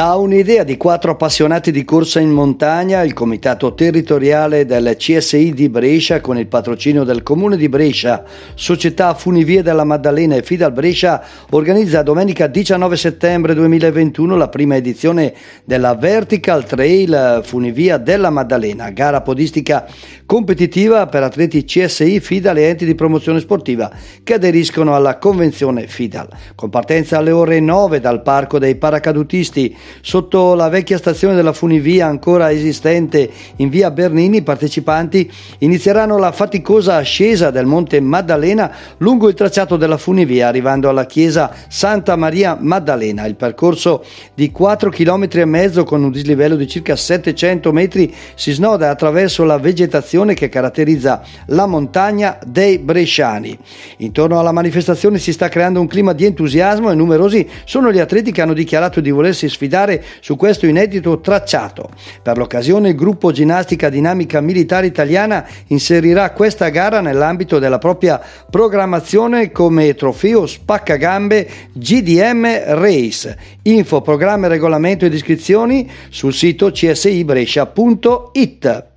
Da un'idea di quattro appassionati di corsa in montagna, il comitato territoriale del CSI di Brescia, con il patrocinio del Comune di Brescia, Società Funivie della Maddalena e Fidal Brescia, organizza domenica 19 settembre 2021 la prima edizione della Vertical Trail Funivia della Maddalena, gara podistica competitiva per atleti CSI, Fidal e enti di promozione sportiva che aderiscono alla convenzione Fidal. Con partenza alle ore 9 dal Parco dei Paracadutisti Sotto la vecchia stazione della funivia ancora esistente in via Bernini, i partecipanti inizieranno la faticosa ascesa del Monte Maddalena lungo il tracciato della funivia, arrivando alla chiesa Santa Maria Maddalena. Il percorso di 4 km e mezzo con un dislivello di circa 700 metri si snoda attraverso la vegetazione che caratterizza la montagna dei Bresciani. Intorno alla manifestazione si sta creando un clima di entusiasmo e numerosi sono gli atleti che hanno dichiarato di volersi sfidare sfidare su questo inedito tracciato. Per l'occasione il gruppo Ginnastica Dinamica Militare Italiana inserirà questa gara nell'ambito della propria programmazione come trofeo spaccagambe GDM Race. Info, programma, regolamento ed iscrizioni sul sito csibrescia.it.